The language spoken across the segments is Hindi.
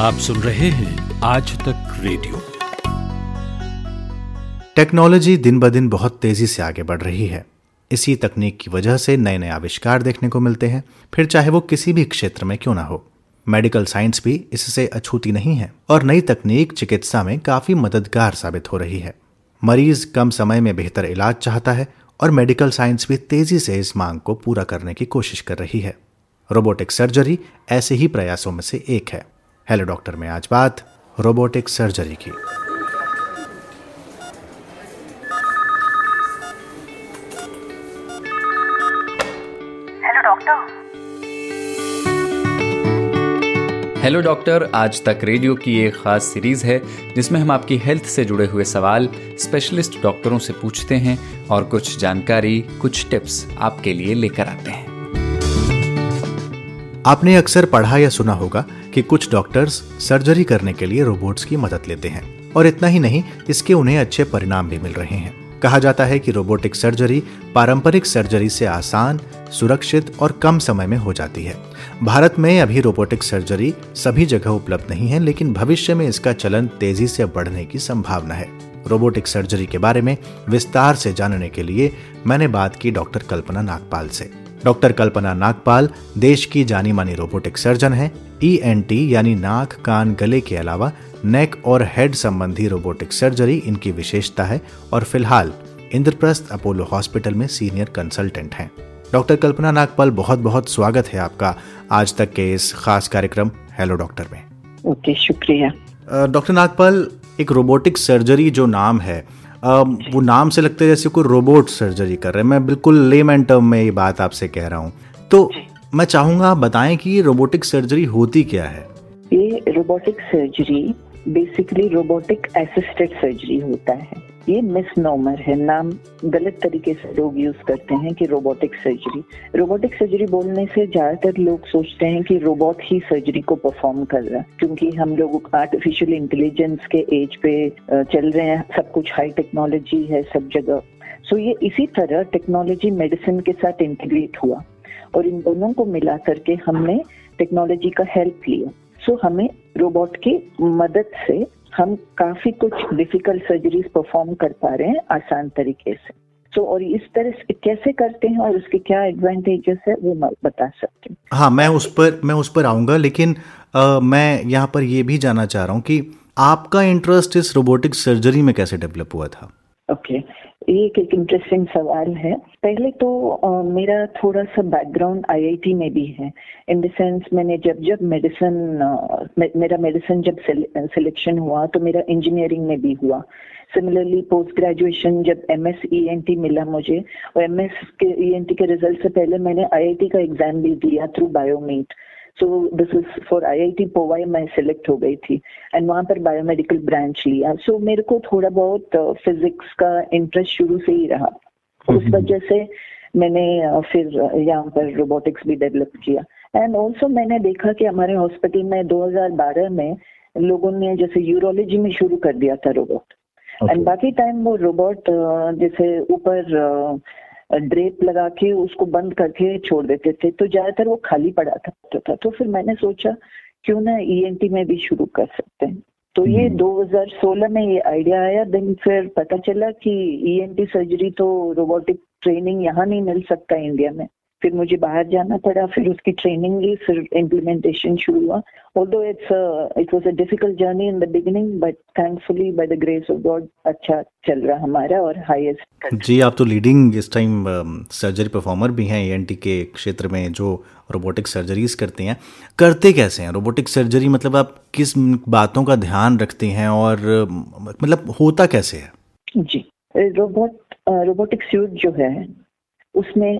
आप सुन रहे हैं आज तक रेडियो। टेक्नोलॉजी दिन ब दिन बहुत तेज़ी से आगे बढ़ रही है। इसी तकनीक की वजह से नए नए आविष्कार देखने को मिलते हैं। फिर चाहे वो किसी भी क्षेत्र में क्यों ना हो। मेडिकल साइंस भी इससे अछूती नहीं है और नई तकनीक चिकित्सा में काफ़ी मददगार साबित हो रही है। मरीज़ कम समय में बेहतर इलाज चाहता है और मेडिकल साइंस भी तेज़ी से इस मांग को पूरा करने की कोशिश कर रही है। रोबोटिक सर्जरी ऐसे ही प्रयासों में से एक है। हेलो डॉक्टर में आज बात रोबोटिक सर्जरी की। Hello doctor. Hello doctor Aaj Tak radio की एक खास सीरीज़ है जिसमें हम आपकी हेल्थ से जुड़े हुए सवाल स्पेशलिस्ट डॉक्टरों से पूछते हैं और कुछ जानकारी कुछ टिप्स आपके लिए लेकर आते हैं। आपने अक्सर पढ़ा या सुना होगा कि कुछ डॉक्टर्स सर्जरी करने के लिए रोबोट्स की मदद लेते हैं, और इतना ही नहीं, इसके उन्हें अच्छे परिणाम भी मिल रहे हैं। कहा जाता है कि रोबोटिक सर्जरी पारंपरिक सर्जरी से आसान, सुरक्षित और कम समय में हो जाती है। भारत में अभी रोबोटिक सर्जरी सभी जगह उपलब्ध नहीं है, लेकिन भविष्य में इसका चलन तेज़ी से बढ़ने की संभावना है। रोबोटिक सर्जरी के बारे में विस्तार से जानने के लिए मैंने बात की डॉक्टर कल्पना नागपाल से। डॉक्टर कल्पना नागपाल देश की जानी मानी रोबोटिक सर्जन है ई e यानी नाक कान गले के अलावा नेक और हेड संबंधी रोबोटिक सर्जरी इनकी विशेषता है और फ़िलहाल इंद्रप्रस्थ अपोलो हॉस्पिटल में सीनियर कंसल्टेंट हैं। डॉक्टर कल्पना नागपाल बहुत बहुत स्वागत है आपका आज तक के इस खास कार्यक्रम हेलो डॉक्टर में। ओके शुक्रिया। डॉक्टर नागपाल एक रोबोटिक सर्जरी जो नाम है वो नाम से लगता है जैसे कोई रोबोट सर्जरी कर रहे हैं। मैं बिल्कुल लेम एंड टर्म में ये बात आपसे कह रहा हूँ। तो मैं चाहूँगा आप बताएँ कि ये रोबोटिक सर्जरी होती क्या है? ये robotic surgery basically robotic assisted surgery होता है। ये मिस नॉमर है, नाम गलत तरीके से लोग यूज़ करते हैं कि रोबोटिक सर्जरी रोबोटिक सर्जरी बोलने से ज़्यादातर लोग सोचते हैं कि रोबोट ही सर्जरी को परफॉर्म कर रहा है, क्योंकि हम लोग आर्टिफिशियल इंटेलिजेंस के एज पे चल रहे हैं, सब कुछ हाई टेक्नोलॉजी है, सब जगह। सो ये इसी तरह टेक्नोलॉजी मेडिसिन के साथ इंटीग्रेट हुआ। और इन दोनों को मिला करके हमने टेक्नोलॉजी का हेल्प लिया। सो so, हमें रोबोट की मदद से हम काफ़ी कुछ डिफ़िकल्ट सर्जरीज परफॉर्म कर पा रहे हैं आसान तरीके से। तो और इस तरह से कैसे करते हैं और उसके क्या एडवांटेजेस है वो मैं बता सकती हूँ। हाँ मैं उस पर मैं उस पर आऊँगा लेकिन आ, मैं यहाँ पर ये भी जानना चाह रहा हूँ कि आपका इंटरेस्ट इस रोबोटिक सर्जरी में कैसे डेवलप हुआ था? Okay okay. ये एक इंटरेस्टिंग सवाल है। पहले तो आ, मेरा थोड़ा सा बैकग्राउंड आईआईटी में भी है। इन द सेंस मैंने जब जब मेडिसिन मे, मेरा मेडिसिन जब सिलेक्शन हुआ तो मेरा इंजीनियरिंग में भी हुआ। सिमिलरली पोस्ट ग्रेजुएशन जब M S E N T मिला मुझे और एम एस के ई एन टी के रिज़ल्ट से पहले मैंने आई आई टी का एग्ज़ाम भी दिया through बायोमीट so this is for IIT Powai मैं सिलेक्ट हो गई थी। एंड वहाँ पर बायोमेडिकल ब्रांच लिया। सो so, मेरे को थोड़ा बहुत फिजिक्स uh, का इंटरेस्ट शुरू से ही रहा। उस हम्म। वजह से मैंने uh, फिर यहाँ पर रोबोटिक्स भी डेवलप किया। एंड ऑल्सो मैंने देखा कि हमारे हॉस्पिटल में 2012 में लोगों ने जैसे यूरोलॉजी में शुरू कर दिया था रोबोट एंड okay. बाकी टाइम वो रोबोट uh, जैसे ऊपर ड्रेप लगा के उसको बंद करके छोड़ देते थे। तो ज़्यादातर वो खाली पड़ा था तो फिर मैंने सोचा क्यों ना ईएनटी टी में भी शुरू कर सकते हैं। तो ये 2016 हम्म। में ये आइडिया आया। देन फिर पता चला कि ईएनटी टी सर्जरी तो रोबोटिक ट्रेनिंग यहाँ नहीं मिल सकता इंडिया में। फिर मुझे बाहर जाना पड़ा फिर उसकी ट्रेनिंग ली फिर इम्प्लीमेंटेशन शुरू हुआ। Although it's a, it was a difficult journey in the beginning but thankfully by the grace of God अच्छा चल रहा हमारा और हाईएस्ट जी आप तो लीडिंग इस टाइम सर्जरी परफॉर्मर भी हैं एएनटी के क्षेत्र में जो रोबोटिक सर्जरीज करते हैं। करते कैसे हैं? रोबोटिक सर्जरी मतलब आप किस बातों का ध्यान रखते हैं और मतलब होता कैसे है? जी रोबोट रोबोटिक स्यूट जो है उसमें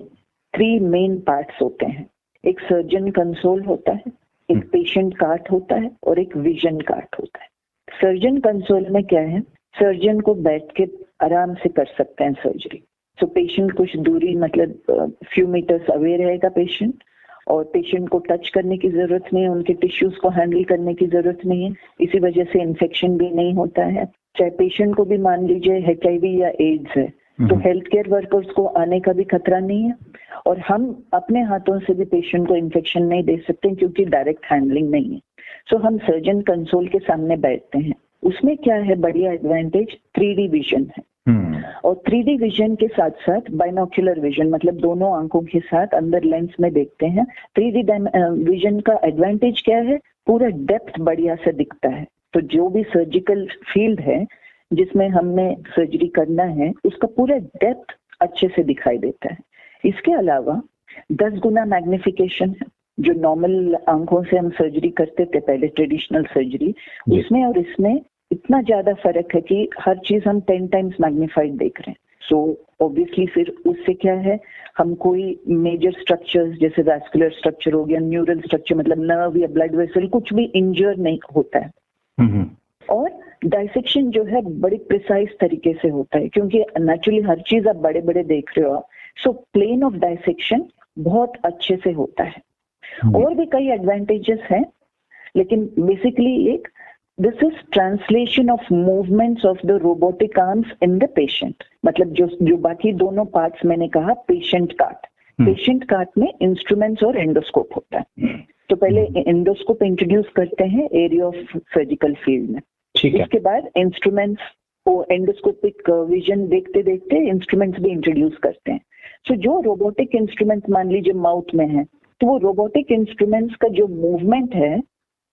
थ्री मेन पार्ट्स होते हैं। एक सर्जन कंसोल होता है एक पेशेंट हम्म। कार्ट होता है और एक विजन कार्ट होता है। सर्जन कंसोल में क्या है? सर्जन को बैठ के आराम से कर सकते हैं सर्जरी सो so, पेशेंट कुछ दूरी मतलब फ्यू मीटर्स अवे रहेगा पेशेंट और पेशेंट को टच करने की ज़रूरत नहीं है उनके टिश्यूज को हैंडल करने की ज़रूरत नहीं है। इसी वजह से इन्फेक्शन भी नहीं होता है। चाहे पेशेंट को भी मान लीजिए एच या एड्स है तो हेल्थ केयर वर्कर्स को आने का भी खतरा नहीं है और हम अपने हाथों से भी पेशेंट को इन्फेक्शन नहीं दे सकते क्योंकि डायरेक्ट हैंडलिंग नहीं है। सो हम सर्जन कंसोल के सामने बैठते हैं। उसमें क्या है बढ़िया एडवांटेज थ्री विजन है। हम्म। और थ्री विजन के साथ साथ बाइनोक्यूलर विजन मतलब दोनों आँखों के साथ अंदर लेंस में देखते हैं। थ्री डी विजन का एडवांटेज क्या है? पूरा डेप्थ बढ़िया से दिखता है। तो जो भी सर्जिकल फ़ील्ड है जिसमें हमने सर्जरी करना है उसका पूरा डेप्थ अच्छे से दिखाई देता है। इसके अलावा दस गुना मैग्निफिकेशन है। जो नॉर्मल आँखों से हम सर्जरी करते थे पहले ट्रेडिशनल सर्जरी उसमें और इसमें इतना ज़्यादा फ़र्क है कि हर चीज़ हम टेन टाइम्स मैग्निफाइड देख रहे हैं। सो so, ऑब्वियसली फिर उससे क्या है? हम कोई मेजर स्ट्रक्चर्स जैसे वैस्कुलर स्ट्रक्चर हो गया न्यूरल स्ट्रक्चर मतलब नर्व या ब्लड वेसल कुछ भी इंजर नहीं होता है। हम्म। और डाइसेक्शन जो है बड़ी प्रिसाइज तरीके से होता है क्योंकि नेचुरली हर चीज़ आप बड़े बड़े देख रहे हो आप। सो प्लेन ऑफ़ डाइसेक्शन बहुत अच्छे से होता है। और भी कई एडवांटेजेस हैं लेकिन बेसिकली एक this is translation of movements of the robotic arms in the patient मतलब जो जो बाकी दोनों पार्ट्स मैंने कहा पेशेंट कार्ट पेशेंट कार्ट में इंस्ट्रूमेंट्स और एंडोस्कोप होता है। तो पहले एंडोस्कोप हम्म। इंट्रोड्यूस करते हैं एरिया ऑफ़ सर्जिकल फ़ील्ड में। इसके बाद इंस्ट्रूमेंट्स को एंडोस्कोपिक विजन देखते देखते इंस्ट्रूमेंट्स भी इंट्रोड्यूस करते हैं। सो so, जो रोबोटिक इंस्ट्रूमेंट मान लीजिए माउथ में है तो वो रोबोटिक इंस्ट्रूमेंट्स का जो मूवमेंट है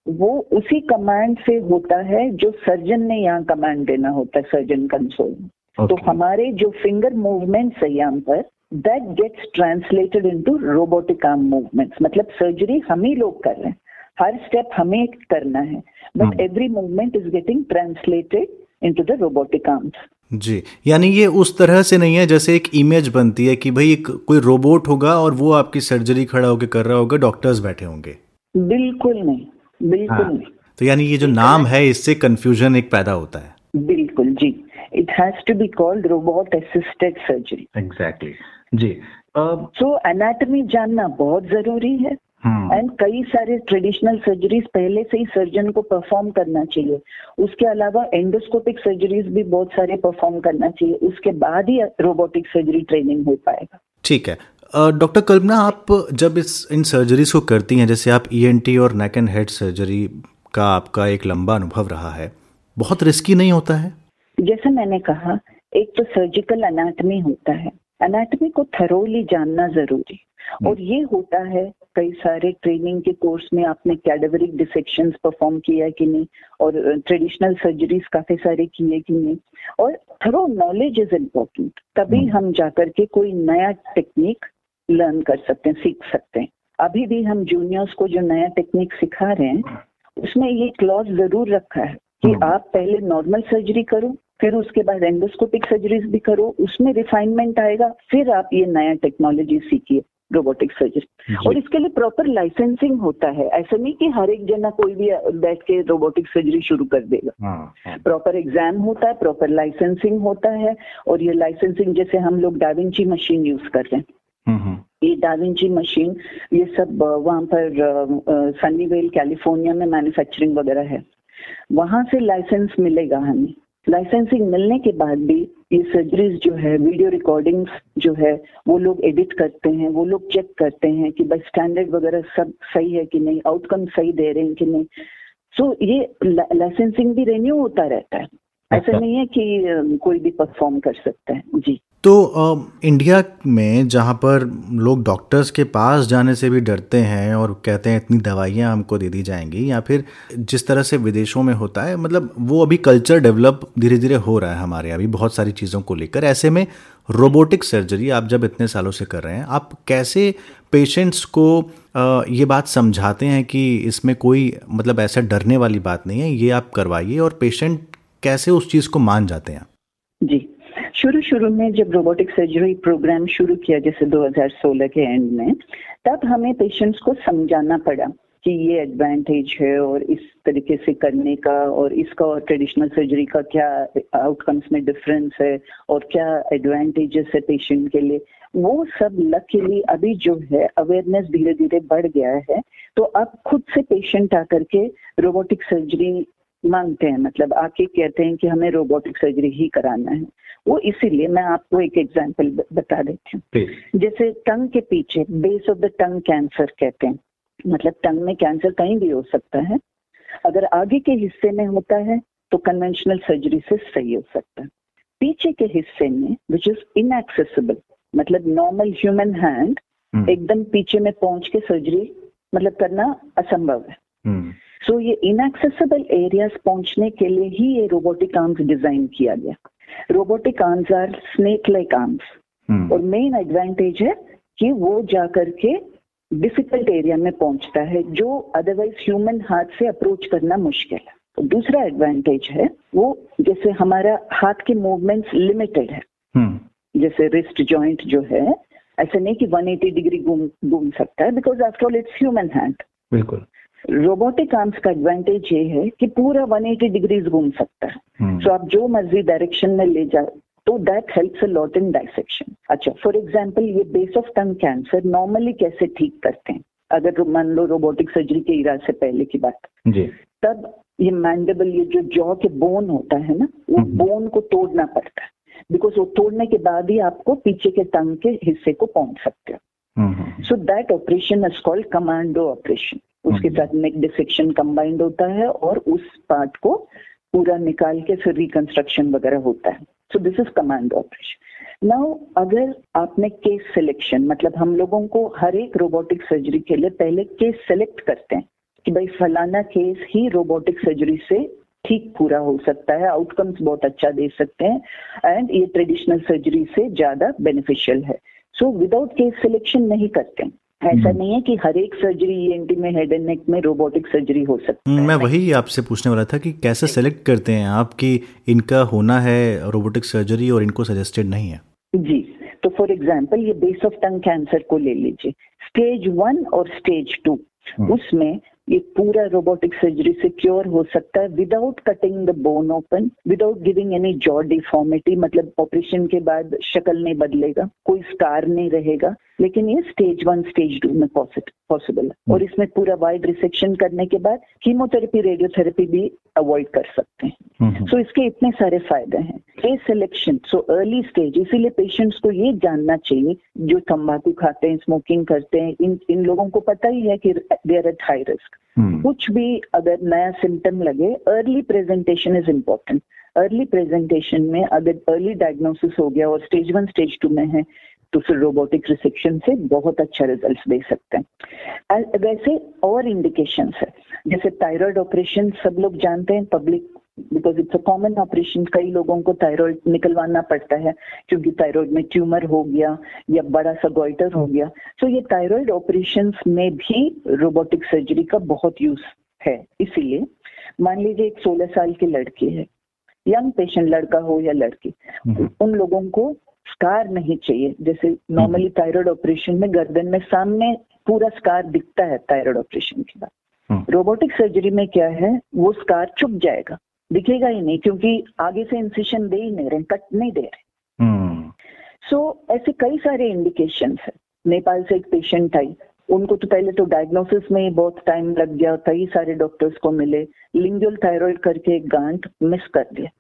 वो उसी कमांड से होता है जो सर्जन ने यहाँ कमांड देना होता है सर्जन कंसोल तो okay. तो हमारे जो फिंगर मूवमेंट्स है यहाँ पर that gets translated into robotic arm movements मतलब सर्जरी हम ही लोग कर रहे हैं। हर स्टेप हमें करना है। But every movement is getting translated into the robotic arms जी यानी ये उस तरह से नहीं है जैसे एक इमेज बनती है कि भाई एक कोई रोबोट होगा और वो आपकी सर्जरी खड़ा होकर कर रहा होगा डॉक्टर्स बैठे होंगे। बिल्कुल नहीं बिल्कुल हाँ। नहीं। तो यानी ये जो नाम है इससे कंफ्यूजन एक पैदा होता है। बिल्कुल जी। It has to be called robot assisted surgery exactly जी। सो एनाटॉमी जानना बहुत ज़रूरी है। And hmm. कई सारे ट्रेडिशनल सर्जरीज पहले से ही सर्जन को परफॉर्म करना चाहिए। उसके अलावा एंडोस्कोपिक सर्जरीज भी बहुत सारे परफॉर्म करना चाहिए। उसके बाद ही रोबोटिक सर्जरी ट्रेनिंग हो पाएगा। ठीक है। डॉक्टर कल्पना आप जब इस इन सर्जरीज को करती हैं जैसे आप ईएनटी e और नेक एंड हेड सर्जरी का आपका एक लंबा अनुभव रहा है बहुत रिस्की नहीं होता है? जैसे मैंने कहा एक तो सर्जिकल अनाटमी होता है। अनाटमी को थरोली जानना ज़रूरी। हम्म। और ये होता है कई सारे ट्रेनिंग के कोर्स में आपने कैडेवरिक डिसेक्शन परफॉर्म किया कि नहीं? और ट्रेडिशनल सर्जरीज काफ़ी सारे किए कि नहीं? और थरो नॉलेज इज़ इम्पोर्टेंट तभी हम्म। हम जाकर के कोई नया टेक्निक लर्न कर सकते हैं सीख सकते हैं। अभी भी हम जूनियर्स को जो नया टेक्निक सिखा रहे हैं उसमें ये क्लॉज ज़रूर रखा है कि हम्म। आप पहले नॉर्मल सर्जरी करो फिर उसके बाद एंडोस्कोपिक सर्जरीज भी करो उसमें रिफाइनमेंट आएगा फिर आप ये नया टेक्नोलॉजी सीखिए। रोबोटिक सर्जरी और इसके लिए प्रॉपर लाइसेंसिंग होता है। ऐसा नहीं कि हर एक जना कोई भी बैठ के रोबोटिक सर्जरी शुरू कर देगा। प्रॉपर हाँ, एग्ज़ाम हाँ। होता है प्रॉपर लाइसेंसिंग होता है और ये लाइसेंसिंग जैसे हम लोग डाविंची मशीन यूज़ कर रहे हैं। हम्म, हम्म। ये डाविंची मशीन ये सब वहाँ पर सनीवेल कैलिफ़ोर्निया में मैन्युफैक्चरिंग वगैरह है। वहाँ से लाइसेंस मिलेगा हमें। लाइसेंसिंग मिलने के बाद भी ये सर्जरीज जो है वीडियो रिकॉर्डिंग्स जो है वो लोग एडिट करते हैं वो लोग चेक करते हैं कि भाई स्टैंडर्ड वगैरह सब सही है कि नहीं आउटकम सही दे रहे हैं कि नहीं। सो so, ये लाइसेंसिंग भी रेन्यू होता रहता है। ऐसा अच्छा। नहीं है कि कोई भी परफॉर्म कर सकता है। जी। तो इंडिया में जहाँ पर लोग डॉक्टर्स के पास जाने से भी डरते हैं और कहते हैं इतनी दवाइयाँ हमको दे दी जाएँगी या फिर जिस तरह से विदेशों में होता है मतलब वो अभी कल्चर डेवलप धीरे धीरे हो रहा है हमारे अभी बहुत सारी चीज़ों को लेकर। ऐसे में रोबोटिक सर्जरी आप जब इतने सालों से कर रहे हैं, आप कैसे पेशेंट्स को ये बात समझाते हैं कि इसमें कोई मतलब ऐसा डरने वाली बात नहीं है, ये आप करवाइए और पेशेंट कैसे उस चीज़ को मान जाते हैं जी। शुरू शुरू में जब रोबोटिक सर्जरी प्रोग्राम शुरू किया, जैसे 2016 के एंड में, तब हमें पेशेंट्स को समझाना पड़ा कि ये एडवांटेज है और इस तरीके से करने का और इसका और ट्रेडिशनल सर्जरी का क्या आउटकम्स में डिफरेंस है और क्या एडवांटेजेस है पेशेंट के लिए। वो सब लकीली अभी जो है अवेयरनेस धीरे धीरे बढ़ गया है। तो अब खुद से पेशेंट आकर के रोबोटिक सर्जरी मांगते हैं मतलब आके कहते हैं कि हमें रोबोटिक सर्जरी ही कराना है। वो इसीलिए मैं आपको एक एग्जांपल बता देती हूँ। जैसे टंग के पीछे base of the tongue cancer कहते हैं। मतलब टंग में कैंसर कहीं भी हो सकता है। अगर आगे के हिस्से में होता है तो कन्वेंशनल सर्जरी से सही हो सकता है। पीछे के हिस्से में विच इज़ इनएक्सेसिबल मतलब नॉर्मल ह्यूमन हैंड एकदम पीछे में पहुँच के सर्जरी मतलब करना असंभव है। सो so, ये इनएक्सेसिबल एरियाज़ पहुँचने के लिए ही ये रोबोटिक आर्म्स डिज़ाइन किया गया। Robotic arms are snake like arms और मेन एडवांटेज है कि वो जा करके डिफ़िकल्ट एरिया में पहुँचता है जो अदरवाइज़ ह्यूमन हाथ से अप्रोच करना मुश्किल है। तो दूसरा एडवांटेज है वो जैसे हमारा हाथ के मूवमेंट्स लिमिटेड है। हम्म। जैसे रिस्ट जॉइंट जो है ऐसे नहीं कि 180 डिग्री घूम घूम सकता है because after all it's human hand बिल्कुल। रोबोटिक आर्म्स का एडवांटेज ये है कि पूरा 180 डिग्रीज घूम सकता है। सो हम्म। so आप जो मर्ज़ी डायरेक्शन में ले जाओ तो that helps a lot in dissection अच्छा फॉर एग्जांपल ये base of tongue cancer normally कैसे ठीक करते हैं? अगर मान लो रोबोटिक सर्जरी के इराद से पहले की बात। जी। तब ये मैंडेबल ये जो जॉ के बोन होता है ना वो बोन हम्म। को तोड़ना पड़ता है। बिकॉज़ वो तोड़ने के बाद ही आपको पीछे के टंग के हिस्से को पहुँच सकते हो। So that operation is called commando operation उसके हम्म। साथ नेक डिसेक्शन कंबाइंड होता है और उस पार्ट को पूरा निकाल के फिर रिकंस्ट्रक्शन वगैरह होता है। So this is command operation now अगर आपने केस सिलेक्शन मतलब हम लोगों को हर एक रोबोटिक सर्जरी के लिए पहले केस सेलेक्ट करते हैं कि भाई फलाना केस ही रोबोटिक सर्जरी से ठीक पूरा हो सकता है आउटकम्स बहुत अच्छा दे सकते हैं एंड ये ट्रेडिशनल सर्जरी से ज़्यादा बेनिफिशियल है। सो विदाउट केस सिलेक्शन नहीं करते ऐसा हम्म। नहीं है कि हर एक सर्जरी ईएनटी में हेड एंड नेक में रोबोटिक सर्जरी हो सकती है। मैं वही आपसे पूछने वाला था कि कैसे सेलेक्ट करते हैं आप कि इनका होना है रोबोटिक सर्जरी और इनको सजेस्टेड नहीं है? जी तो फॉर एग्ज़ाम्पल ये बेस ऑफ़ टंग कैंसर को ले लीजिए। स्टेज वन और स्टेज टू हम्म। उसमें ये पूरा रोबोटिक सर्जरी से क्योर हो सकता है without cutting the bone open without giving any jaw deformity मतलब ऑपरेशन के बाद शक्ल नहीं बदलेगा कोई स्कार नहीं रहेगा। लेकिन ये स्टेज वन स्टेज टू में पॉसिबल है। और इसमें पूरा वाइड रिसेक्शन करने के बाद कीमोथेरेपी रेडियोथेरेपी भी अवॉइड कर सकते हैं। सो हम्म, हम्म। so, इसके इतने सारे फ़ायदे हैं। Case selection so early stage इसीलिए पेशेंट्स को ये जानना चाहिए जो तम्बाकू खाते हैं स्मोकिंग करते हैं इन इन लोगों को पता ही है कि they are at high risk कुछ भी अगर नया सिम्टम लगे early presentation is important early presentation में अगर अर्ली डायग्नोसिस हो गया और स्टेज वन स्टेज टू में है तो फिर रोबोटिक रिसेक्शन से बहुत अच्छा रिज़ल्ट दे सकते हैं। वैसे और इंडिकेशन है। जैसे थायराइड ऑपरेशन सब लोग जानते हैं public because it's a common operation कई लोगों को थायराइड निकलवाना पड़ता है क्योंकि थायराइड में ट्यूमर हो गया या बड़ा सा गोइटर हो गया। सो so ये थायराइड ऑपरेशन में भी रोबोटिक सर्जरी का बहुत यूज़ है। इसीलिए मान लीजिए एक सोलह साल की लड़की है यंग पेशेंट लड़का हो या लड़की हम्म। उन लोगों को स्कार नहीं चाहिए। जैसे नॉर्मली थायराइड ऑपरेशन में गर्दन में सामने पूरा स्कार दिखता है थायराइड ऑपरेशन के बाद। रोबोटिक हम्म। सर्जरी में क्या है? वो स्कार चुप जाएगा। दिखेगा ही नहीं क्योंकि आगे से इंसिशन दे ही नहीं रहे कट नहीं दे रहे। सो हम्म। so, ऐसे कई सारे इंडिकेशन है। नेपाल से एक पेशेंट आई। उनको तो पहले तो डायग्नोसिस में ही बहुत टाइम लग गया कई सारे डॉक्टर्स को मिले। लिंगुअल थायराइड करके एक गांठ मिस कर दिया।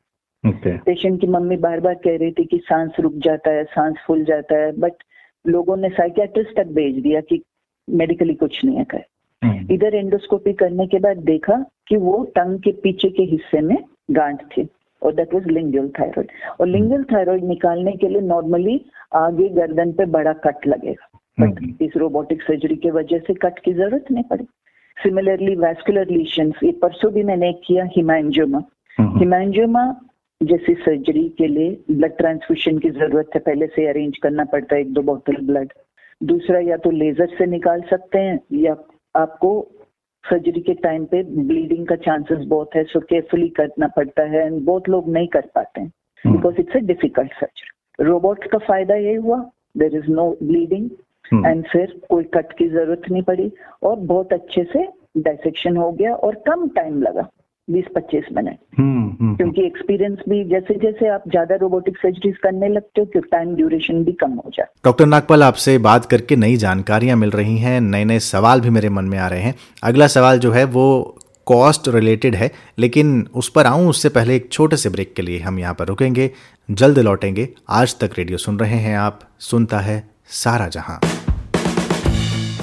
Okay. पेशेंट की मम्मी बार बार कह रही थी कि सांस रुक जाता है सांस फूल जाता है बट लोगों ने साइकेट्रिस्ट तक भेज दिया कि मेडिकली कुछ नहीं है कहे हम्म। इधर एंडोस्कोपी करने के बाद देखा कि वो टंग के पीछे के हिस्से में गांठ थी और दैट वाज लिंगुअल थायराइड और लिंगुअल थायराइड निकालने के लिए नॉर्मली आगे गर्दन पे बड़ा कट लगेगा बट हम्म। इस रोबोटिक सर्जरी के वजह से कट की ज़रूरत नहीं पड़ी सिमिलरली वैस्कुलर लीशन ये परसों भी मैंने किया हिमांजियोमा हम्म। जैसी सर्जरी के लिए ब्लड ट्रांसफ्यूशन की ज़रूरत है पहले से अरेंज करना पड़ता है एक दो बोतल ब्लड दूसरा या तो लेजर से निकाल सकते हैं या आपको सर्जरी के टाइम पे ब्लीडिंग का चांसेस बहुत है सो केयरफुली करना पड़ता है एंड बहुत लोग नहीं कर पाते हैं because it's a difficult surgery robot का फ़ायदा ये हुआ there is no bleeding and फिर कोई कट की ज़रूरत नहीं पड़ी और बहुत अच्छे से डायसेक्शन हो गया और कम टाइम लगा। बीस पच्चीस मिनट। हम्म, हम्म, हम्म। क्योंकि एक्सपीरियंस भी जैसे जैसे आप ज़्यादा रोबोटिक सर्जरीज करने लगते हो टाइम ड्यूरेशन भी कम हो जाए डॉक्टर नागपाल आपसे बात करके नई जानकारियाँ मिल रही हैं नए नए सवाल भी मेरे मन में आ रहे हैं। अगला सवाल जो है वो कॉस्ट रिलेटेड है लेकिन उस पर आऊँ उससे पहले एक छोटे से ब्रेक के लिए हम यहाँ पर रुकेंगे जल्द लौटेंगे। आज तक रेडियो सुन रहे हैं आप सुनता है सारा जहाँ।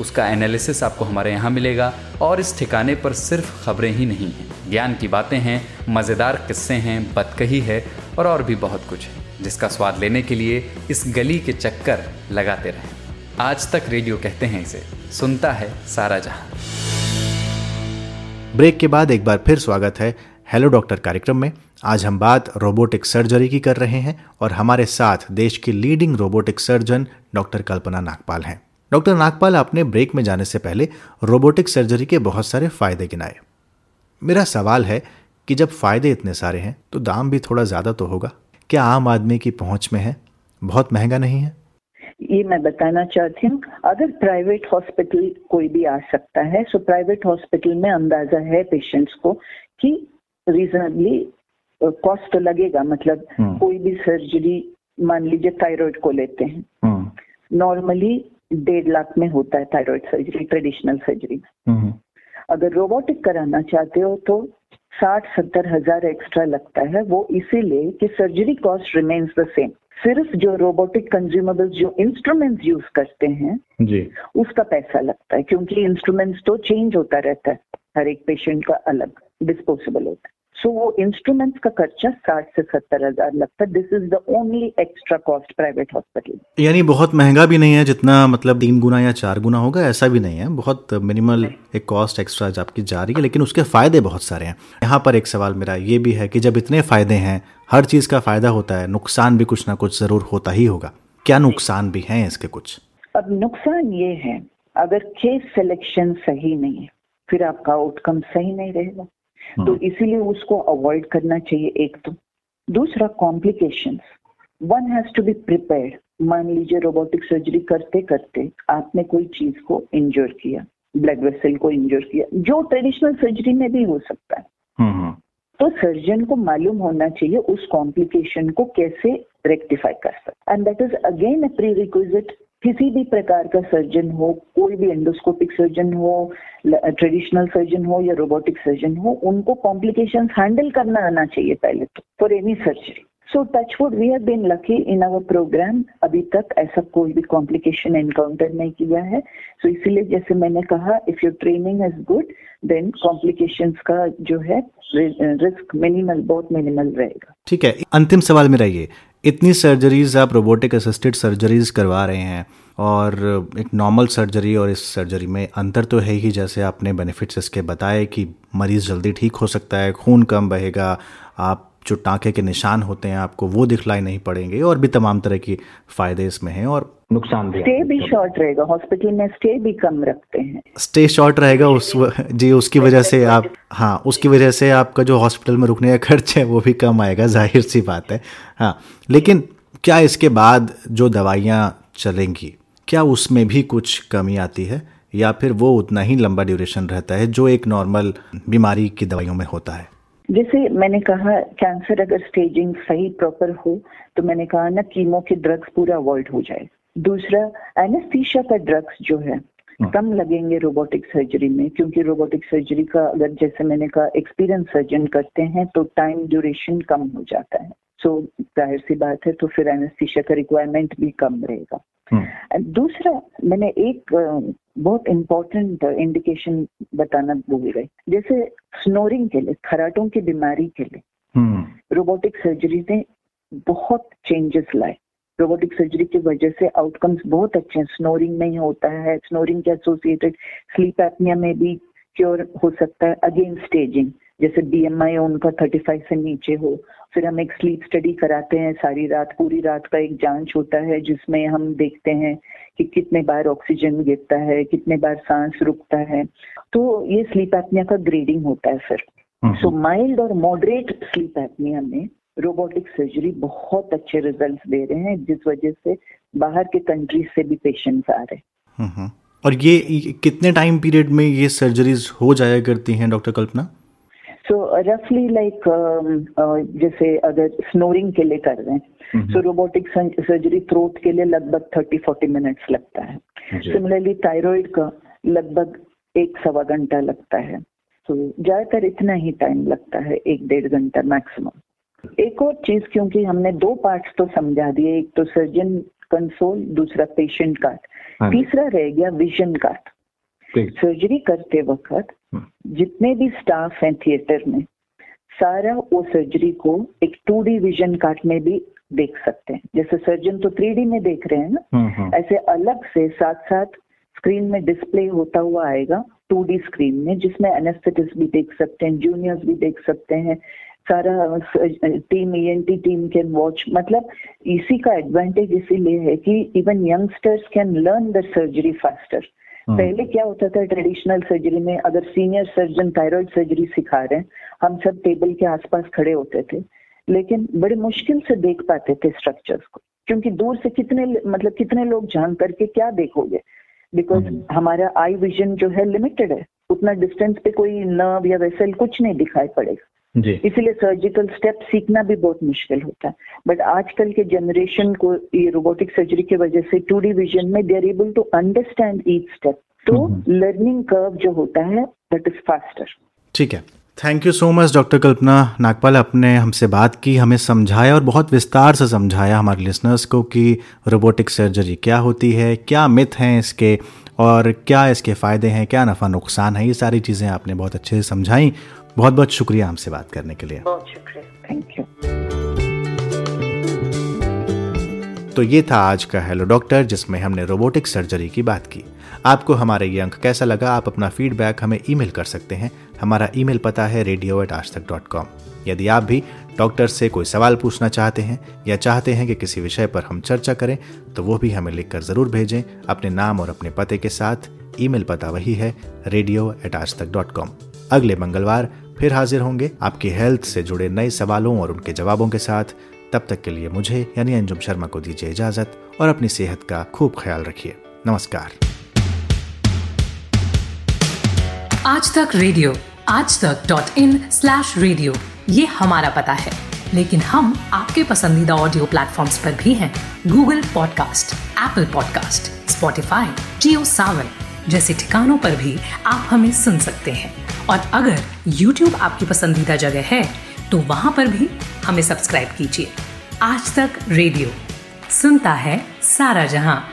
उसका एनालिसिस आपको हमारे यहाँ मिलेगा। और इस ठिकाने पर सिर्फ़ खबरें ही नहीं हैं। ज्ञान की बातें हैं, मज़ेदार किस्से हैं बतकही है और और भी बहुत कुछ है, जिसका स्वाद लेने के लिए इस गली के चक्कर लगाते रहें। आज तक रेडियो कहते हैं इसे, सुनता है सारा जहाँ। ब्रेक के बाद एक बार फिर स्वागत है हेलो डॉक्टर कार्यक्रम में। आज हम बात रोबोटिक सर्जरी की कर रहे हैं और हमारे साथ देश की leading robotic surgeon doctor Kalpana Nagpal हैं। डॉक्टर नागपाल आपने ब्रेक में जाने से पहले रोबोटिक सर्जरी के बहुत सारे फ़ायदे गिनाए। मेरा सवाल है कि जब फ़ायदे इतने सारे हैं तो दाम भी थोड़ा ज़्यादा तो होगा। क्या आम आदमी की पहुँच में है? बहुत महँगा नहीं है? ये मैं बताना चाहती हूँ अगर प्राइवेट हॉस्पिटल कोई भी आ सकता है सो प्राइवेट हॉस्पिटल में अंदाज़ा है पेशेंट्स को कि रीजनेबली कॉस्ट तो लगेगा मतलब हम्म। कोई भी सर्जरी मान लीजिए थायराइड को लेते हैं। Normally hmm. डेढ़ लाख में होता है थायराइड सर्जरी ट्रेडिशनल सर्जरी में। अगर रोबोटिक कराना चाहते हो तो साठ सत्तर हज़ार एक्स्ट्रा लगता है। वो इसीलिए कि surgery cost remains the same सिर्फ़ जो रोबोटिक कंज्यूमेबल्स जो इंस्ट्रूमेंट्स यूज़ करते हैं जी। उसका पैसा लगता है क्योंकि इंस्ट्रूमेंट्स तो चेंज होता रहता है। हर एक पेशेंट का अलग डिस्पोजेबल होता है। सो वो इंस्ट्रूमेंट्स का खर्चा साठ से सत्तर हज़ार लगता है। This is the only extra cost private hospital यानी बहुत महँगा भी नहीं है जितना मतलब तीन गुना या चार गुना होगा ऐसा भी नहीं है। बहुत मिनिमल एक कॉस्ट एक्स्ट्रा आपकी जा रही है लेकिन उसके फ़ायदे बहुत सारे हैं। यहाँ पर एक सवाल मेरा ये भी है कि जब इतने फ़ायदे हैं हर चीज़ का फ़ायदा होता है नुकसान भी कुछ ना कुछ ज़रूर होता ही होगा। क्या नुकसान भी हैं इसके कुछ? अब नुकसान ये है अगर केस सिलेक्शन सही नहीं है फिर आपका आउटकम सही नहीं रहेगा। तो हम्म। इसीलिए उसको अवॉइड करना चाहिए एक तो। दूसरा complication one has to be prepare मान लीजिए रोबोटिक सर्जरी करते करते आपने कोई चीज़ को इंजोर किया ब्लड वेसल को इंजोर किया जो ट्रेडिशनल सर्जरी में भी हो सकता है। हम्म, हम्म। तो सर्जन को मालूम होना चाहिए उस कॉम्प्लिकेशन को कैसे रेक्टिफाई कर सकते and that is again a prerequisite किसी भी प्रकार का सर्जन हो कोई भी एंडोस्कोपिक सर्जन हो ट्रेडिशनल सर्जन हो या रोबोटिक सर्जन हो उनको कॉम्प्लिकेशन हैंडल करना आना चाहिए पहले तो for any surgery so touch wood we have been lucky in our programme अभी तक ऐसा कोई भी कॉम्प्लिकेशन एनकाउंटर नहीं किया है। सो so, इसीलिए जैसे मैंने कहा if your training is good then complications का जो है रिस्क मिनिमल बहुत मिनिमल रहेगा। ठीक है अंतिम सवाल मेरा ये इतनी सर्जरीज आप रोबोटिक असिस्टेड सर्जरीज करवा रहे हैं और एक नॉर्मल सर्जरी और इस सर्जरी में अंतर तो है ही जैसे आपने बेनिफिट्स इसके बताए कि मरीज़ जल्दी ठीक हो सकता है, खून कम बहेगा, आप जो टाँके के निशान होते हैं आपको वो दिखलाई नहीं पड़ेंगे और भी तमाम तरह की फ़ायदे इसमें हैं और नुकसान भी स्टे भी शॉर्ट रहेगा हॉस्पिटल में स्टे भी कम रखते हैं। स्टे शॉर्ट रहेगा उस जी उसकी वजह से आप हाँ उसकी वजह से आपका जो हॉस्पिटल में रुकने का खर्च है वो भी कम आएगा ज़ाहिर सी बात है। हाँ लेकिन क्या इसके बाद जो दवाइयाँ चलेंगी क्या उसमें भी कुछ कमी आती है? या फिर वो उतना ही लंबा ड्यूरेशन रहता है जो एक नॉर्मल बीमारी की दवाइयों में होता है? जैसे मैंने कहा कैंसर अगर स्टेजिंग सही प्रॉपर हो तो मैंने कहा ना कीमो के ड्रग्स पूरा अवॉइड हो जाए दूसरा एनेस्थीशिया का ड्रग्स जो है हाँ। कम लगेंगे रोबोटिक सर्जरी में क्योंकि रोबोटिक सर्जरी का अगर जैसे मैंने कहा एक्सपीरियंस सर्जन करते हैं तो टाइम ड्यूरेशन कम हो जाता है सो so, ज़ाहिर सी बात है तो फिर एनेस्थीशिया का रिक्वायरमेंट भी कम रहेगा हम्म। दूसरा मैंने एक बहुत इम्पोर्टेंट इंडिकेशन बताना भूल गई। जैसे स्नोरिंग के लिए खराटों की बीमारी के लिए रोबोटिक। सर्जरी ने बहुत चेंजेस लाए। रोबोटिक सर्जरी की वजह से आउटकम्स बहुत अच्छे हैं। स्नोरिंग नहीं होता है। स्नोरिंग के एसोसिएटेड स्लीप एपनिया में भी क्योर हो सकता है। अगेन स्टेजिंग जैसे बीएमआई उनका 35 से नीचे हो फिर हम एक स्लीप स्टडी कराते हैं सारी रात पूरी रात का एक जाँच होता है जिसमें हम देखते हैं कि कितने बार ऑक्सीजन गिरता है कितने बार सांस रुकता है। तो ये स्लीप एपनिया का ग्रेडिंग होता है फिर। सो माइल्ड और मॉडरेट स्लीप एपनिया में रोबोटिक सर्जरी बहुत अच्छे रिजल्ट्स दे रहे हैं जिस वजह से बाहर के कंट्रीज़ से भी पेशेंट्स आ रहे हैं। और ये कितने टाइम पीरियड में ये सर्जरीज हो जाया करती हैं डॉक्टर कल्पना? सो रफली लाइक जैसे अगर स्नोरिंग के लिए कर रहे हैं सो रोबोटिक सर्जरी थ्रोट के लिए लगभग थर्टी फोर्टी मिनट्स लगता है। सिमिलरली थायराइड का लगभग एक सवा घंटा लगता है। तो ज़्यादातर इतना ही टाइम लगता है एक डेढ़ घंटा मैक्सिमम एक और चीज़ क्योंकि हमने दो पार्ट्स तो समझा दिए एक तो सर्जन कंसोल दूसरा पेशेंट कार्ड हाँ तीसरा रह गया विजन कार्ड सर्जरी करते वक्त। जितने भी स्टाफ हैं थिएटर में सारा वो सर्जरी को एक टू डी विजन कार्ड में भी देख सकते हैं। जैसे सर्जन तो थ्री डी में देख रहे हैं ना? हम्म, हम्म। ऐसे अलग से साथ साथ स्क्रीन में डिस्प्ले होता हुआ आएगा टू डी स्क्रीन में जिसमें एनेस्थेटिस्ट भी देख सकते हैं जूनियर्स भी देख सकते हैं। सारा team ENT team can watch मतलब इसी का एडवांटेज इसीलिए है कि even youngsters can learn the surgery faster पहले क्या होता था ट्रेडिशनल सर्जरी में अगर सीनियर सर्जन थायराइड सर्जरी सिखा रहे हैं हम सब टेबल के आसपास खड़े होते थे लेकिन बड़े मुश्किल से देख पाते थे स्ट्रक्चर्स को क्योंकि दूर से कितने मतलब कितने लोग जान करके क्या देखोगे? Because hmm. हमारा आई विजन जो है लिमिटेड है उतना डिस्टेंस पे कोई नर्व या वेसल कुछ नहीं दिखाई पड़ेगा। इसीलिए सर्जिकल स्टेप सीखना भी बहुत मुश्किल होता है। बट आजकल के जनरेशन को ये रोबोटिक सर्जरी की वजह से टू डी विजन में they are able to understand each step तो लर्निंग हम्म। कर्व जो होता है दैट इज़ फास्टर ठीक है। Thank you so much doctor Kalpana Nagpal आपने हमसे बात की हमें समझाया और बहुत विस्तार से समझाया हमारे लिसनर्स को कि रोबोटिक सर्जरी क्या होती है क्या मिथ हैं इसके और क्या इसके फ़ायदे हैं क्या नफ़ा नुकसान है ये सारी चीज़ें आपने बहुत अच्छे से समझाई। बहुत बहुत शुक्रिया हमसे बात करने के लिए। बहुत शुक्रिया। थैंक यू तो ये था आज का हेलो डॉक्टर जिसमें हमने रोबोटिक सर्जरी की बात की। आपको हमारे ये अंक कैसा लगा? आप अपना फीडबैक हमें ईमेल कर सकते हैं। हमारा ईमेल पता है रेडियो एट आज तक डॉट कॉम यदि आप भी डॉक्टर से कोई सवाल पूछना चाहते हैं या चाहते हैं कि किसी विषय पर हम चर्चा करें तो वो भी हमें लिखकर ज़रूर भेजें। अपने नाम और अपने पते के साथ ईमेल पता वही है रेडियो एट आज तक डॉट कॉम अगले मंगलवार फिर हाजिर होंगे आपकी हेल्थ से जुड़े नए सवालों और उनके जवाबों के साथ। तब तक के लिए मुझे, यानी अंजुम शर्मा को दीजिए इजाज़त और अपनी सेहत का खूब ख्याल रखिए। नमस्कार। आज तक रेडियो, आज तक डॉट इन स्लैश रेडियो, ये हमारा पता है। लेकिन हम आपके पसंदीदा ऑडियो प्लेटफॉर्म्स पर भी हैं। Google podcast, Apple podcast, Spotify, Jio Saavn, जैसे ठिकानों पर भी आप हमें सुन सकते हैं। और अगर YouTube आपकी पसंदीदा जगह है तो वहाँ पर भी हमें सब्सक्राइब कीजिए। आज तक रेडियो सुनता है सारा जहाँ।